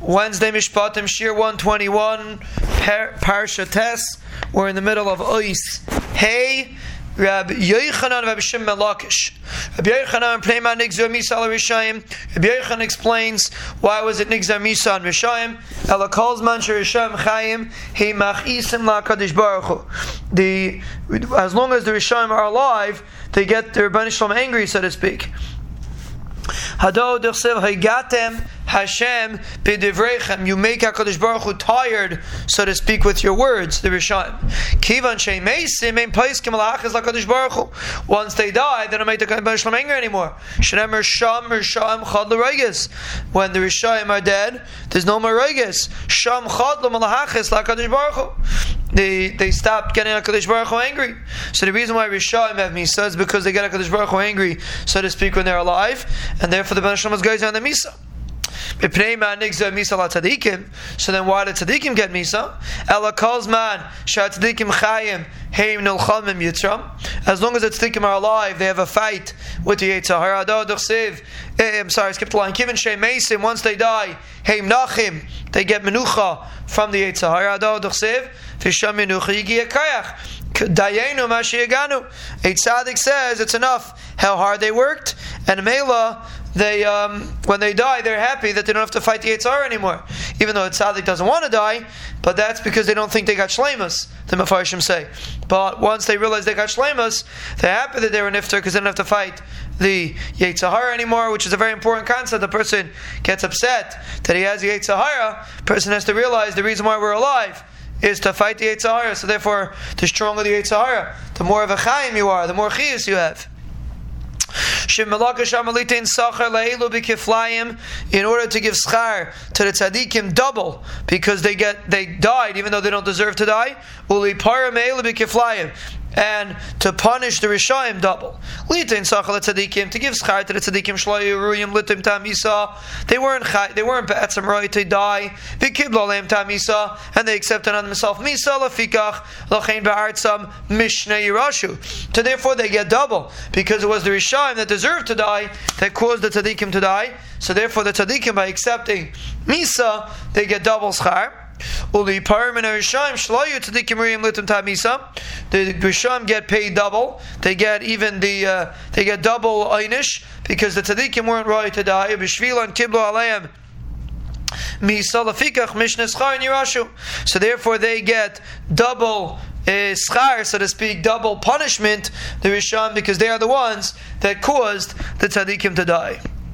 Wednesday Mishpatim Shir 121 Parsha Tes. We're in the middle of Ois. Hey, Rab Yochanan Rab Shem Melakish. Rab Yochanan Pneiman Nigzar Misa al Rishayim. Rab Yochanan explains why was it Nigzar Misa on Rishayim. Ela calls man Rishayim Chayim. He machisim la Kadosh Baruch. The as long as the Rishayim are alive, they get their Rebbeinu angry, so to speak. Hado dersev haygatem Hashem b'divrechem. You make Hakadosh Baruch Hu tired, so to speak, with your words. The Rishon. Kivan sheimeisim ein paiskim alachas Hakadosh Baruch Hu. Once they die, they don't make the Hakadosh angry anymore. Shenem Risham Risham Chad l'Regis. When the Rishayim are dead, there's no more Regis. Sham Chad l'Malachas Hakadosh Baruch Hu they they stopped getting Hakadosh Baruch Hu angry. So the reason why Rishayim have Misa is because they get Hakadosh Baruch Hu angry, so to speak, when they're alive, and therefore the Ben Hashem goes on the Misa. So then why did tzaddikim get misa? Ella calls man tzaddikim chayim heim nilchamim yitram. As long as the tzaddikim are alive, they have a fight with the Yitzhahara. Eh, I'm sorry, I skipped the line. Given shem mesim, once they die, heim nachim, they get menucha from the Yitzhahara. Visham menucha kayach. Dayenu Mashiyaganu. A tzaddik says it's enough how hard they worked, and Mela they um, when they die, they're happy that they don't have to fight the Yitzhar anymore. Even though a tzaddik doesn't want to die, but that's because they don't think they got shlemas. The Mefarshim say. But once they realize they got shlemas, they're happy that they were nifter because they don't have to fight the Yitzhahara anymore, which is a very important concept. The person gets upset that he has the Yitzhahara. Person has to realize the reason why we're alive is to fight the Yitzhahara. So therefore, the stronger the Yitzhahara, the more of a chaim you are, the more chiyas you have in order to give schar to the tzaddikim double because they get they died even though they don't deserve to die and to punish the Rishayim double. Litin sachal tzadikim to give schar to the tzadikim shloyu ruyim litim tamisa. They weren't chay, they weren't be'etzem right to die. They kiblo leim tamisa and they accepted on themselves misa lafikach lachein ba'artzam mishnei yirashu. So therefore they get double because it was the Rishayim that deserved to die that caused the tzadikim to die. So therefore the tzadikim by accepting misa they get double schar. Uli Parim and Rishayim Shloyu Tzadikim Riyim Litim Tamisa. The Rishayim get paid double. They get even the uh, they get double einish because the Tzadikim weren't right to die. Bishvil and Kiblu Aleim. So therefore they get double uh, schar, so to speak, double punishment, the Rishon, because they are the ones that caused the tzaddikim to die.